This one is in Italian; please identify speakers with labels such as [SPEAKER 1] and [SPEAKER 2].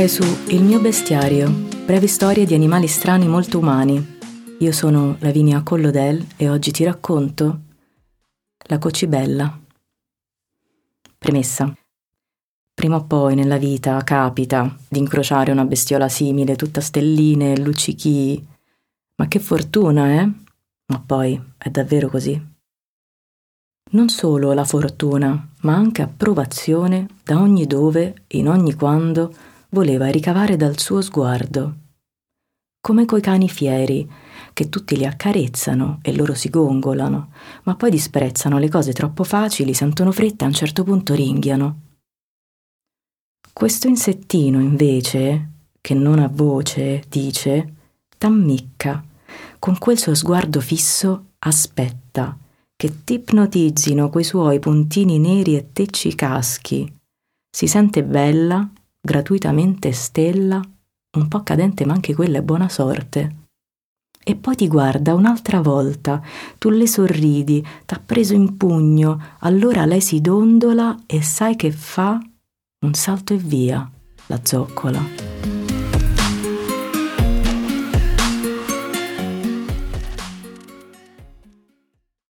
[SPEAKER 1] Sei su Il mio bestiario, brevi storie di animali strani molto umani. Io sono Lavinia Collodel e oggi ti racconto la cocibella. Premessa. Prima o poi nella vita capita di incrociare una bestiola simile, tutta stelline luccichii. Ma che fortuna, eh? Ma poi è davvero così. Non solo la fortuna, ma anche approvazione da ogni dove, in ogni quando, voleva ricavare dal suo sguardo. Come coi cani fieri, che tutti li accarezzano e loro si gongolano, ma poi disprezzano le cose troppo facili, sentono fretta e a un certo punto ringhiano. Questo insettino, invece, che non ha voce, dice, t'ammicca, con quel suo sguardo fisso aspetta che t'ipnotizzino quei suoi puntini neri e tecci caschi. Si sente bella, gratuitamente stella, un po' cadente ma anche quella è buona sorte. E poi ti guarda un'altra volta, tu le sorridi, t'ha preso in pugno, allora lei si dondola e sai che fa? Un salto e via, la zoccola.